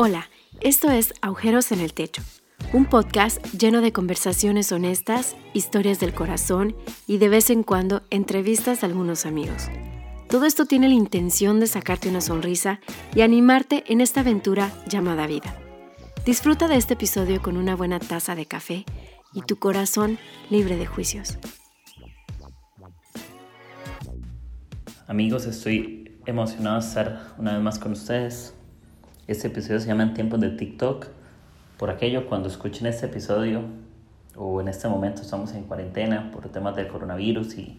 Hola, esto es Agujeros en el Techo, un podcast lleno de conversaciones honestas, historias del corazón y de vez en cuando entrevistas a algunos amigos. Todo esto tiene la intención de sacarte una sonrisa y animarte en esta aventura llamada vida. Disfruta de este episodio con una buena taza de café y tu corazón libre de juicios. Amigos, estoy emocionado de estar una vez más con ustedes. Este episodio se llama En tiempos de TikTok. Por aquello, cuando escuchen este episodio, o en este momento estamos en cuarentena por temas del coronavirus y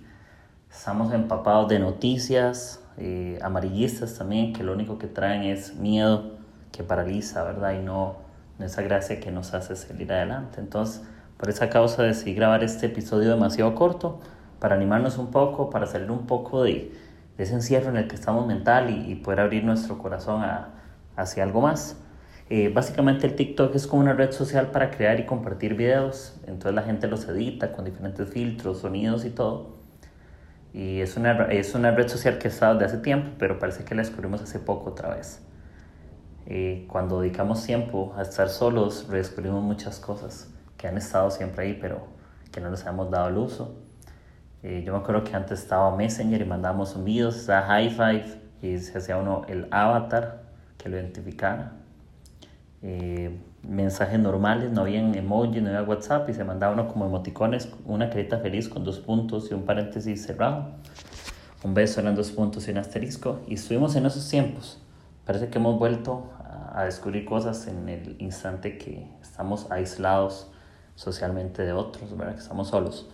estamos empapados de noticias eh, amarillistas también, que lo único que traen es miedo, que paraliza, ¿verdad? Y no, no esa gracia que nos hace salir adelante. Entonces, por esa causa decidí grabar este episodio demasiado corto para animarnos un poco, para salir un poco de, ese encierro en el que estamos mental y poder abrir nuestro corazón a hacia algo más. Eh, básicamente el TikTok es como una red social para crear y compartir videos, entonces la gente los edita con diferentes filtros, sonidos y todo. Y es una, es una red social que está desde hace tiempo, pero parece que la descubrimos hace poco otra vez. Eh, cuando dedicamos tiempo a estar solos, redescubrimos muchas cosas que han estado siempre ahí, pero que no les hemos dado el uso. Eh, yo me acuerdo que antes estaba Messenger y mandábamos videos, estaba High Five y se hacía uno el avatar que lo identificara. Eh, mensajes normales, no había emoji, no había WhatsApp y se mandaba uno como emoticones, una carita feliz con dos puntos y un paréntesis cerrado. Un beso eran dos puntos y un asterisco. Y estuvimos en esos tiempos. Parece que hemos vuelto a, descubrir cosas en el instante que estamos aislados socialmente de otros, ¿verdad? que estamos solos.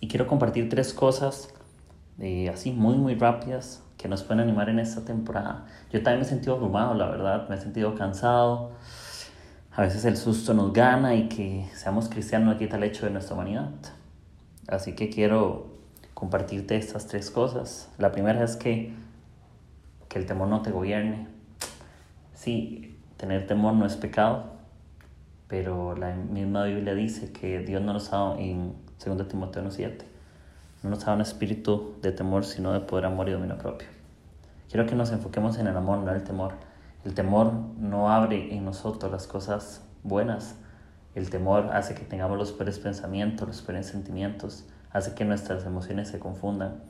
Y quiero compartir tres cosas eh, así muy, muy rápidas que nos pueden animar en esta temporada. Yo también me he sentido abrumado, la verdad, me he sentido cansado. A veces el susto nos gana y que seamos cristianos no quita el hecho de nuestra humanidad. Así que quiero compartirte estas tres cosas. La primera es que, que el temor no te gobierne. Sí, tener temor no es pecado, pero la misma Biblia dice que Dios no nos ha dado en 2 Timoteo 7 no nos da un espíritu de temor, sino de poder, amor y dominio propio. Quiero que nos enfoquemos en el amor, no el temor. El temor no abre en nosotros las cosas buenas. El temor hace que tengamos los peores pensamientos, los peores sentimientos, hace que nuestras emociones se confundan.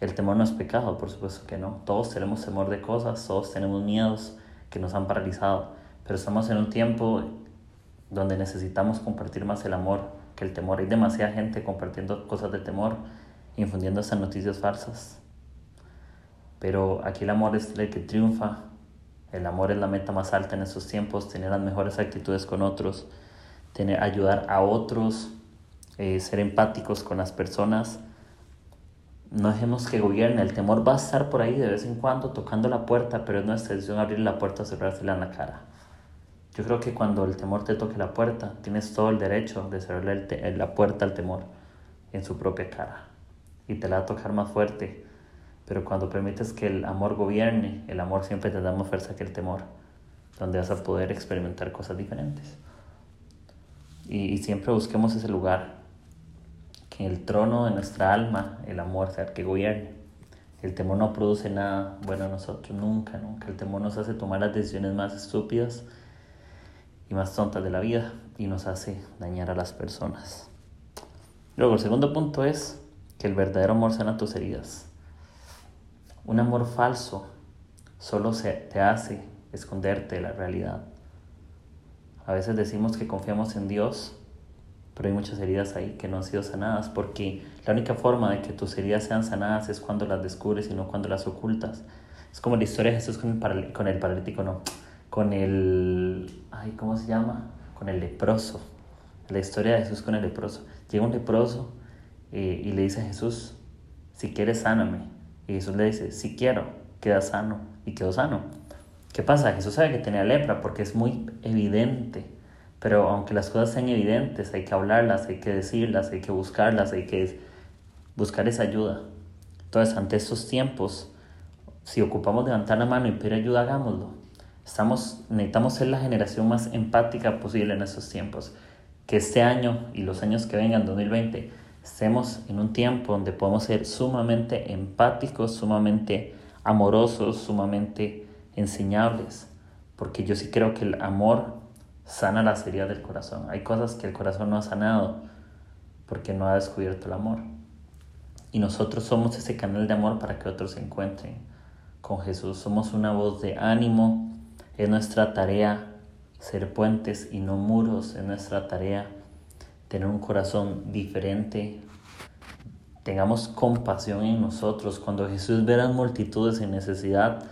El temor no es pecado, por supuesto que no. Todos tenemos temor de cosas, todos tenemos miedos que nos han paralizado, pero estamos en un tiempo donde necesitamos compartir más el amor, que el temor. Hay demasiada gente compartiendo cosas de temor, infundiendo esas noticias falsas. Pero aquí el amor es el que triunfa. El amor es la meta más alta en estos tiempos, tener las mejores actitudes con otros, tener, ayudar a otros, eh, ser empáticos con las personas. No dejemos que gobierne, el temor va a estar por ahí de vez en cuando tocando la puerta, pero es nuestra decisión abrir la puerta o cerrársela en la cara. Yo creo que cuando el temor te toque la puerta, tienes todo el derecho de cerrarle la puerta al temor en su propia cara. Y te la va a tocar más fuerte. Pero cuando permites que el amor gobierne, el amor siempre te da más fuerza que el temor, donde vas a poder experimentar cosas diferentes. Y, siempre busquemos ese lugar, que el trono de nuestra alma, el amor, sea el que gobierne. El temor no produce nada bueno a nosotros, nunca, nunca. El temor nos hace tomar las decisiones más estúpidas y más tontas de la vida y nos hace dañar a las personas. Luego, el segundo punto es que el verdadero amor sana tus heridas. Un amor falso solo se te hace esconderte de la realidad. A veces decimos que confiamos en Dios, pero hay muchas heridas ahí que no han sido sanadas, porque la única forma de que tus heridas sean sanadas es cuando las descubres y no cuando las ocultas. Es como la historia de Jesús con el, con el paralítico, no con el, ay, ¿cómo se llama? Con el leproso. La historia de Jesús con el leproso. Llega un leproso eh, y le dice a Jesús, si quieres, sáname. Y Jesús le dice, si quiero, queda sano. Y quedó sano. ¿Qué pasa? Jesús sabe que tenía lepra porque es muy evidente. Pero aunque las cosas sean evidentes, hay que hablarlas, hay que decirlas, hay que buscarlas, hay que buscar esa ayuda. Entonces, ante estos tiempos, si ocupamos levantar la mano y pedir ayuda, hagámoslo. Estamos, necesitamos ser la generación más empática posible en estos tiempos. Que este año y los años que vengan, 2020, estemos en un tiempo donde podemos ser sumamente empáticos, sumamente amorosos, sumamente enseñables. porque yo sí creo que el amor sana las heridas del corazón. Hay cosas que el corazón no ha sanado porque no ha descubierto el amor. Y nosotros somos ese canal de amor para que otros se encuentren con Jesús. Somos una voz de ánimo. Es nuestra tarea ser puentes y no muros. Es nuestra tarea tener un corazón diferente. Tengamos compasión en nosotros. Cuando Jesús ve las multitudes en necesidad,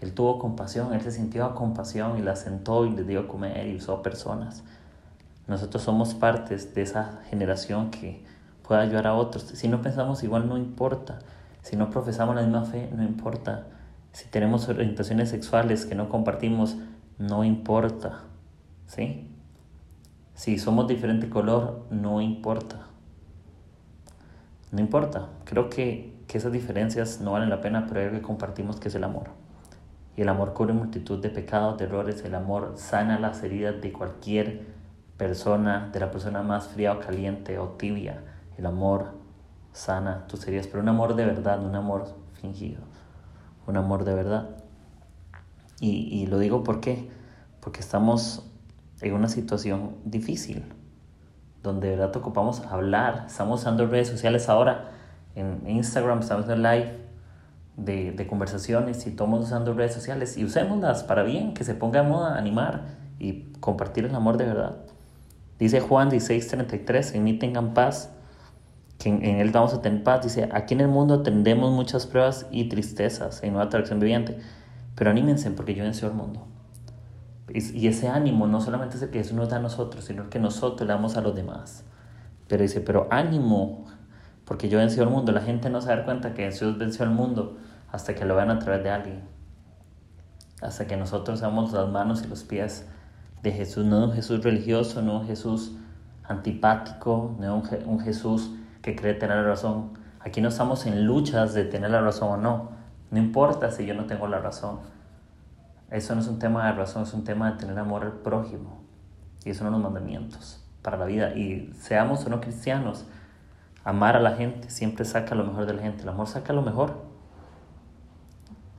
Él tuvo compasión, Él se sintió a compasión y la sentó y le dio a comer y usó personas. Nosotros somos partes de esa generación que puede ayudar a otros. Si no pensamos igual, no importa. Si no profesamos la misma fe, no importa. Si tenemos orientaciones sexuales que no compartimos, no importa. ¿Sí? Si somos diferente color, no importa. No importa. Creo que, que esas diferencias no valen la pena, pero hay algo que compartimos que es el amor. Y el amor cubre multitud de pecados, de errores. El amor sana las heridas de cualquier persona, de la persona más fría o caliente o tibia el amor sana tus heridas, pero un amor de verdad, un amor fingido, un amor de verdad. Y, lo digo ¿por qué? porque estamos en una situación difícil, donde de verdad ocupamos hablar, estamos usando redes sociales ahora, en Instagram estamos en live de, de conversaciones y estamos usando redes sociales y usémoslas para bien, que se ponga de moda, animar y compartir el amor de verdad. Dice Juan 16:33, en mí tengan paz que en, Él vamos a tener paz. Dice, aquí en el mundo tendremos muchas pruebas y tristezas en nueva atracción viviente, pero anímense porque yo vencí el mundo. Y, ese ánimo no solamente es el que Jesús nos da a nosotros, sino que nosotros le damos a los demás. Pero dice, pero ánimo, porque yo vencí el mundo. La gente no se da cuenta que Jesús venció el mundo hasta que lo vean a través de alguien. Hasta que nosotros seamos las manos y los pies de Jesús, no un Jesús religioso, no un Jesús antipático, no un, un Jesús que cree tener la razón. Aquí no estamos en luchas de tener la razón o no. No importa si yo no tengo la razón. Eso no es un tema de razón, es un tema de tener amor al prójimo. Y eso son los mandamientos para la vida. Y seamos o no cristianos, amar a la gente siempre saca lo mejor de la gente. El amor saca lo mejor.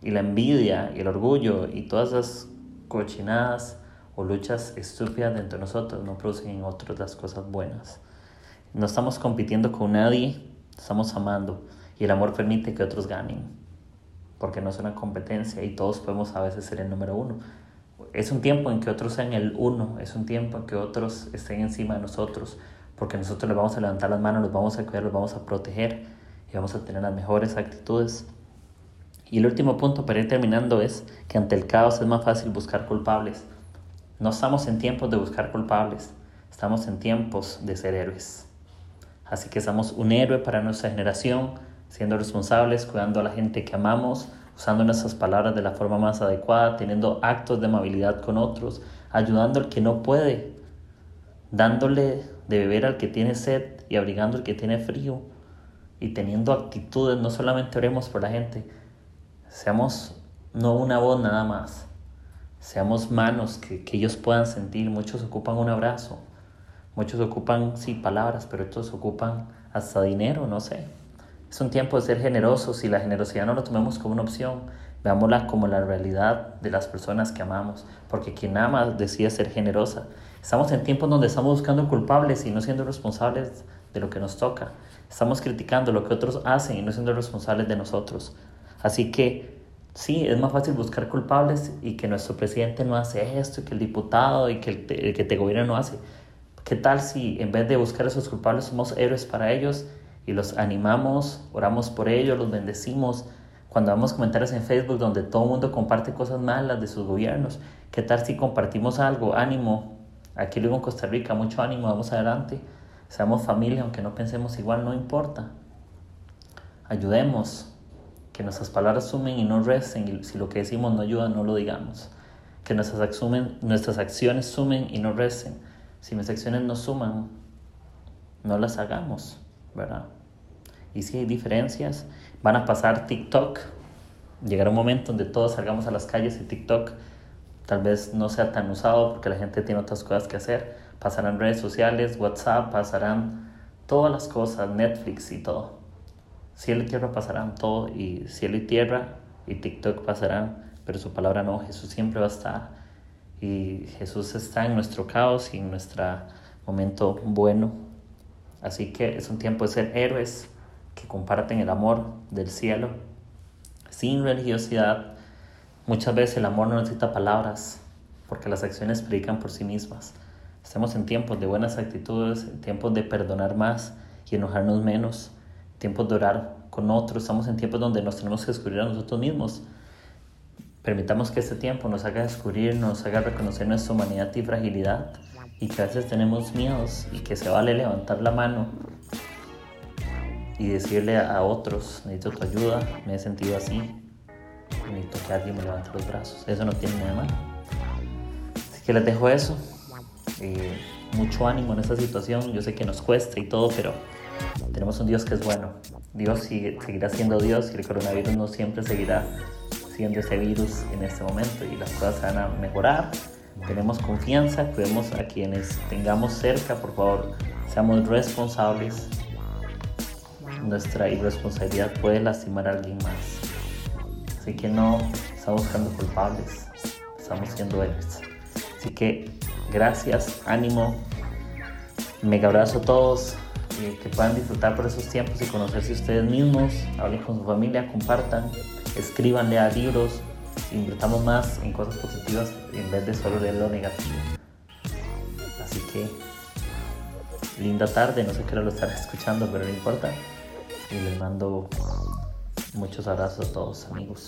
Y la envidia y el orgullo y todas esas cochinadas o luchas estúpidas dentro de nosotros no producen en otros las cosas buenas. No estamos compitiendo con nadie, estamos amando y el amor permite que otros ganen, porque no es una competencia y todos podemos a veces ser el número uno. Es un tiempo en que otros sean el uno, es un tiempo en que otros estén encima de nosotros, porque nosotros les vamos a levantar las manos, los vamos a cuidar, los vamos a proteger y vamos a tener las mejores actitudes. Y el último punto para ir terminando es que ante el caos es más fácil buscar culpables. No estamos en tiempos de buscar culpables, estamos en tiempos de ser héroes. Así que somos un héroe para nuestra generación, siendo responsables, cuidando a la gente que amamos, usando nuestras palabras de la forma más adecuada, teniendo actos de amabilidad con otros, ayudando al que no puede, dándole de beber al que tiene sed y abrigando al que tiene frío, y teniendo actitudes, no solamente oremos por la gente, seamos no una voz nada más, seamos manos que, que ellos puedan sentir, muchos ocupan un abrazo, Muchos ocupan, sí, palabras, pero otros ocupan hasta dinero, no sé. Es un tiempo de ser generosos y la generosidad no lo tomemos como una opción, veámosla como la realidad de las personas que amamos, porque quien ama decide ser generosa. Estamos en tiempos donde estamos buscando culpables y no siendo responsables de lo que nos toca. Estamos criticando lo que otros hacen y no siendo responsables de nosotros. Así que sí, es más fácil buscar culpables y que nuestro presidente no hace esto, y que el diputado y que el, el que te gobierna no hace. ¿Qué tal si en vez de buscar a esos culpables somos héroes para ellos y los animamos, oramos por ellos, los bendecimos? Cuando vemos comentarios en Facebook donde todo el mundo comparte cosas malas de sus gobiernos, ¿qué tal si compartimos algo? Ánimo, aquí luego en Costa Rica, mucho ánimo, vamos adelante. Seamos familia, aunque no pensemos igual, no importa. Ayudemos, que nuestras palabras sumen y no resten, y si lo que decimos no ayuda, no lo digamos. Que nuestras, nuestras acciones sumen y no resten si mis acciones no suman, no las hagamos, ¿verdad? Y si hay diferencias, van a pasar TikTok. Llegará un momento donde todos salgamos a las calles y TikTok tal vez no sea tan usado porque la gente tiene otras cosas que hacer. Pasarán redes sociales, WhatsApp, pasarán todas las cosas, Netflix y todo. Cielo y tierra pasarán todo y cielo y tierra y TikTok pasarán, pero su palabra no, Jesús siempre va a estar Y Jesús está en nuestro caos y en nuestro momento bueno. Así que es un tiempo de ser héroes que comparten el amor del cielo sin religiosidad. Muchas veces el amor no necesita palabras porque las acciones predican por sí mismas. Estamos en tiempos de buenas actitudes, en tiempos de perdonar más y enojarnos menos, tiempos de orar con otros, estamos en tiempos donde nos tenemos que descubrir a nosotros mismos. Permitamos que este tiempo nos haga descubrir, nos haga reconocer nuestra humanidad y fragilidad y que a veces tenemos miedos y que se vale levantar la mano y decirle a otros, necesito tu ayuda, me he sentido así, necesito que alguien me levante los brazos. Eso no tiene nada de malo. Así que les dejo eso. Eh, mucho ánimo en esta situación. Yo sé que nos cuesta y todo, pero tenemos un Dios que es bueno. Dios seguirá siendo Dios y el coronavirus no siempre seguirá siendo ese virus en este momento y las cosas van a mejorar. Tenemos confianza, cuidemos a quienes tengamos cerca, por favor, seamos responsables. Nuestra irresponsabilidad puede lastimar a alguien más. Así que no estamos buscando culpables, estamos siendo héroes. Así que gracias, ánimo, mega abrazo a todos que puedan disfrutar por esos tiempos y conocerse ustedes mismos, hablen con su familia, compartan, escríbanle a libros, invirtamos más en cosas positivas en vez de solo leer lo negativo. Así que, linda tarde, no sé qué lo estaré escuchando, pero no importa. Y les mando muchos abrazos a todos amigos.